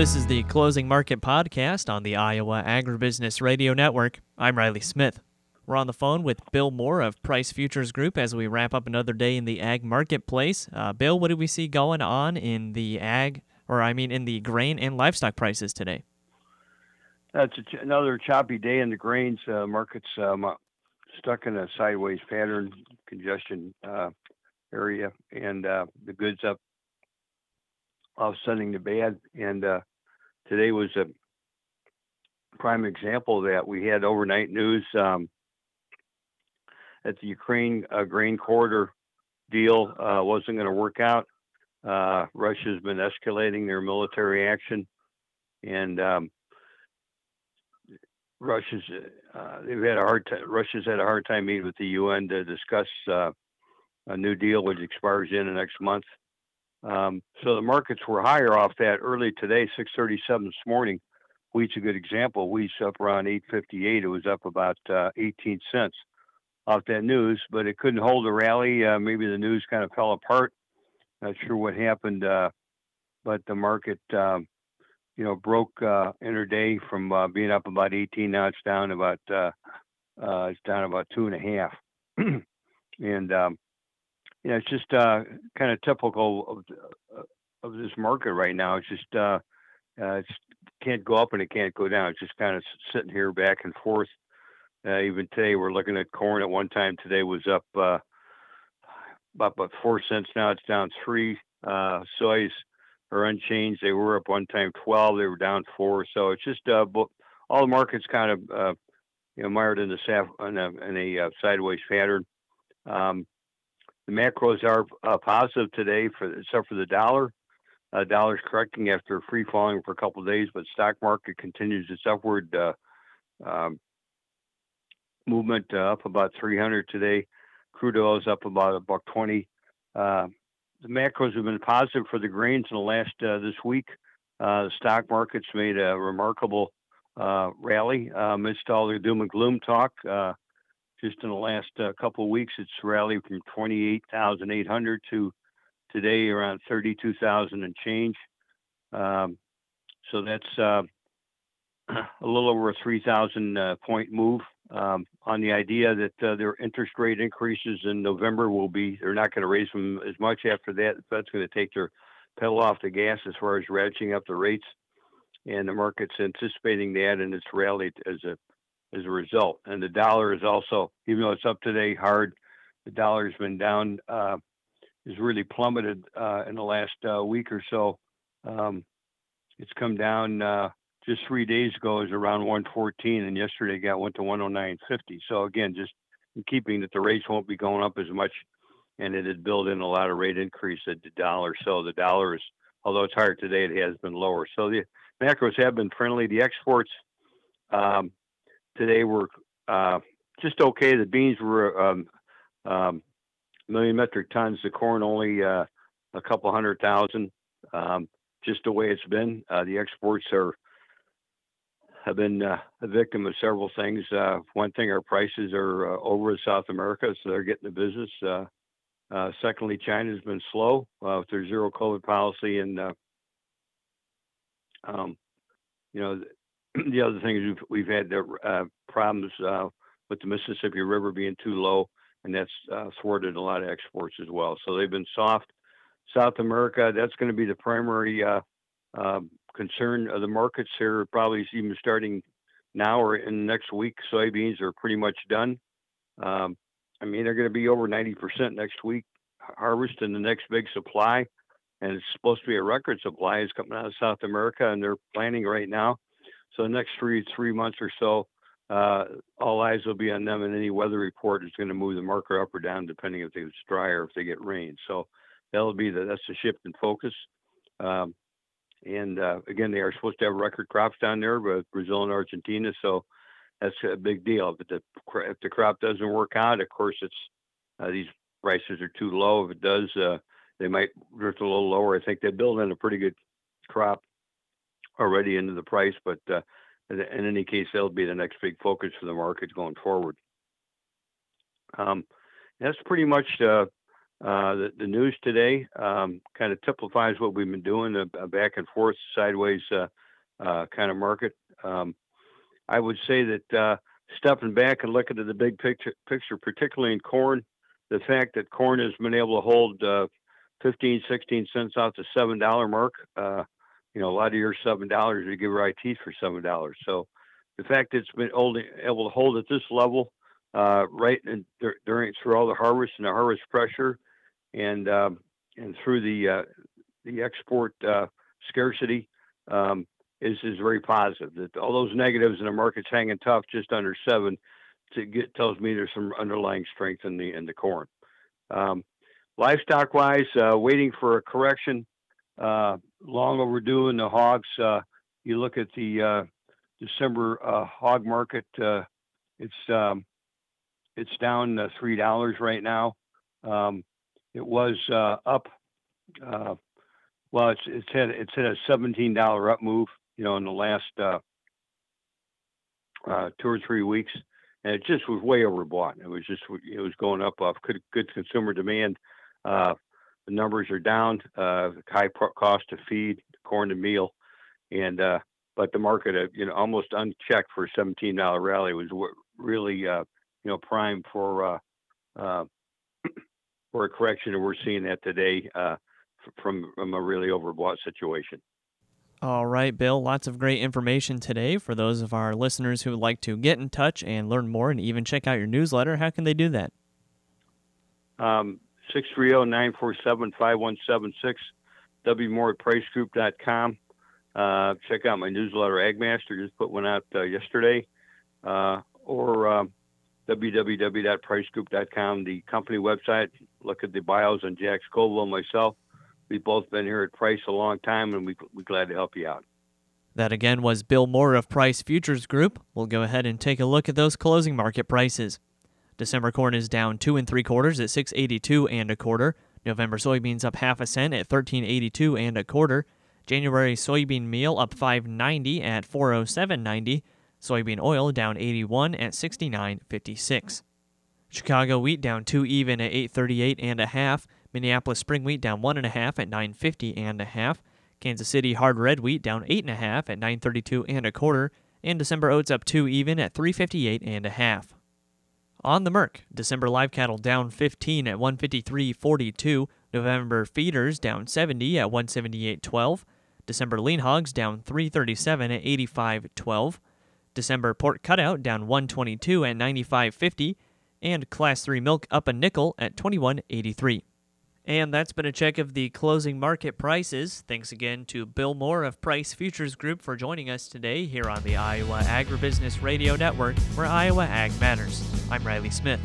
This is the Closing Market Podcast on the Iowa Agribusiness Radio Network. I'm Riley Smith. We're on the phone with Bill Moore of Price Futures Group as we wrap up another day in the ag marketplace. Uh, Bill, what do we see going on in the ag, or I mean in the grain and livestock prices today? That's ch- another choppy day in the grains. Uh, markets um, uh, stuck in a sideways pattern, congestion uh, area, and uh, the goods up offsetting the bad. And uh, today was a prime example that we had overnight news um, that the Ukraine uh, grain corridor deal uh, wasn't going to work out. Uh, Russia's been escalating their military action, and um, Russia's uh, they've had a hard time. Russia's had a hard time meeting with the UN to discuss uh, a new deal, which expires in the next month. Um, so the markets were higher off that early today, 6:37 this morning. Wheat's a good example. Wheat's up around 8.58. It was up about uh, 18 cents off that news, but it couldn't hold a rally. Uh, maybe the news kind of fell apart. Not sure what happened, uh, but the market, um, you know, broke uh, interday from uh, being up about 18. Now it's down about uh, uh, it's down about two and a half, and um, know, it's just uh, kind of typical of uh, of this market right now. It's just uh, uh, it's can't go up and it can't go down. It's just kind of sitting here back and forth. Uh, even today, we're looking at corn. At one time today was up uh, about, about four cents. Now it's down three. Uh, soys are unchanged. They were up one time twelve. They were down four. So it's just uh, all the markets kind of uh, you know mired in the in a, in a uh, sideways pattern. Um, the macros are uh, positive today, for except for the dollar. Uh, dollar's correcting after free falling for a couple of days, but stock market continues its upward uh, um, movement uh, up about 300 today. Crude oil is up about a buck 20. Uh, the macros have been positive for the grains in the last uh, this week. Uh, the stock market's made a remarkable rally amidst all the doom and gloom talk. Just in the last uh, couple of weeks, it's rallied from 28,800 to today around 32,000 and change. Um, so that's uh, a little over a 3,000 uh, point move um, on the idea that uh, their interest rate increases in November will be, they're not going to raise them as much after that. That's going to take their pedal off the gas as far as ratcheting up the rates. And the market's anticipating that, and it's rallied as a as a result. And the dollar is also, even though it's up today hard, the dollar has been down, uh, has really plummeted uh, in the last uh, week or so. Um, it's come down uh, just three days ago is around 114, and yesterday got went to 109.50. So again, just in keeping that the rates won't be going up as much, and it had built in a lot of rate increase at the dollar. So the dollar is, although it's higher today, it has been lower. So the macros have been friendly. The exports um, today were uh, just okay. The beans were um, um, million metric tons. The corn only uh, a couple hundred thousand. Um, just the way it's been. Uh, the exports are have been uh, a victim of several things. Uh, one thing, our prices are uh, over in South America, so they're getting the business. Uh, secondly, China's been slow with their zero COVID policy, and um, you know the other thing is we've, we've had the, uh, problems uh, with the Mississippi River being too low, and that's uh, thwarted a lot of exports as well. So they've been soft. South America, that's going to be the primary uh, um, concern of the markets here. Probably even starting now or in the next week. Soybeans are pretty much done. Um, I mean, they're going to be over 90% next week harvest and the next big supply. And it's supposed to be a record supply is coming out of South America, and they're planning right now so next three three months or so, uh, all eyes will be on them, and any weather report is going to move the marker up or down depending if it's dry or if they get rain. So that'll be the that's the shift in focus. Um, and uh, again, they are supposed to have record crops down there, with Brazil and Argentina. So that's a big deal. But the, if the crop doesn't work out, of course, it's uh, these prices are too low. If it does, uh, they might drift a little lower. I think they build in a pretty good crop already into the price, but uh, in any case, that'll be the next big focus for the market going forward. Um, that's pretty much uh, uh, the, the news today um, kind of typifies what we've been doing, a, a back and forth, sideways uh, uh, kind of market. Um, I would say that uh, stepping back and looking at the big picture, picture, particularly in corn, the fact that corn has been able to hold uh, 15, 16 cents to seven dollar mark. You know, a lot of your seven dollars you give right teeth for seven dollars. So the fact that it's been able to hold at this level, uh, right and during through all the harvest and the harvest pressure, and um, and through the uh, the export uh, scarcity, um, is is very positive. That all those negatives in the market's hanging tough, just under seven, to get tells me there's some underlying strength in the in the corn. Um, livestock wise, uh, waiting for a correction, uh, long overdue in the hogs. Uh, you look at the uh, December uh, hog market, uh, it's um, it's down three dollars right now. Um, it was uh up. Uh well, it's it's had it's had a seventeen dollar up move you know, in the last uh, uh, two or three weeks, and it just was way overbought. It was just it was going up off good, good consumer demand. The numbers are down. Uh, high cost to feed, corn to meal, and uh, but the market, uh, you know, almost unchecked for a seventeen dollar rally was really uh, you know prime for uh, uh, for a correction, and we're seeing that today uh, from from a really overbought situation. All right, Bill, lots of great information today for those of our listeners who would like to get in touch and learn more and even check out your newsletter. How can they do that? Um, 630-947-5176, wmoore at pricegroup.com. Uh, check out my newsletter, Agmaster. Just put one out uh, yesterday. Uh, or uh, www.pricegroup.com, the company website. Look at the bios on Jack Scoville and myself. We've both been here at Price a long time, and we, we're glad to help you out. That again was Bill Moore of Price Futures Group. We'll go ahead and take a look at those closing market prices. December corn is down two and three quarters at 682 and a quarter. November soybeans up half a cent at 1382 and a quarter. January soybean meal up 590 at 407.90. Soybean oil down 81 at 69.56. Chicago wheat down two even at 838 and a half. Minneapolis spring wheat down one and a half at 950 and a half. Kansas City hard red wheat down eight and a half at 932 and a quarter. And December oats up two even at 358 and a half. On the Merc, December live cattle down 15 at 153.42. November feeders down 70 at 178.12. December lean hogs down 337 at 85.12. December pork cutout down 122 at 95.50 and class 3 milk up a nickel at 21.83. And that's been a check of the closing market prices. Thanks again to Bill Moore of Price Futures Group for joining us today here on the Iowa Agribusiness Radio Network, where Iowa Ag matters. I'm Riley Smith.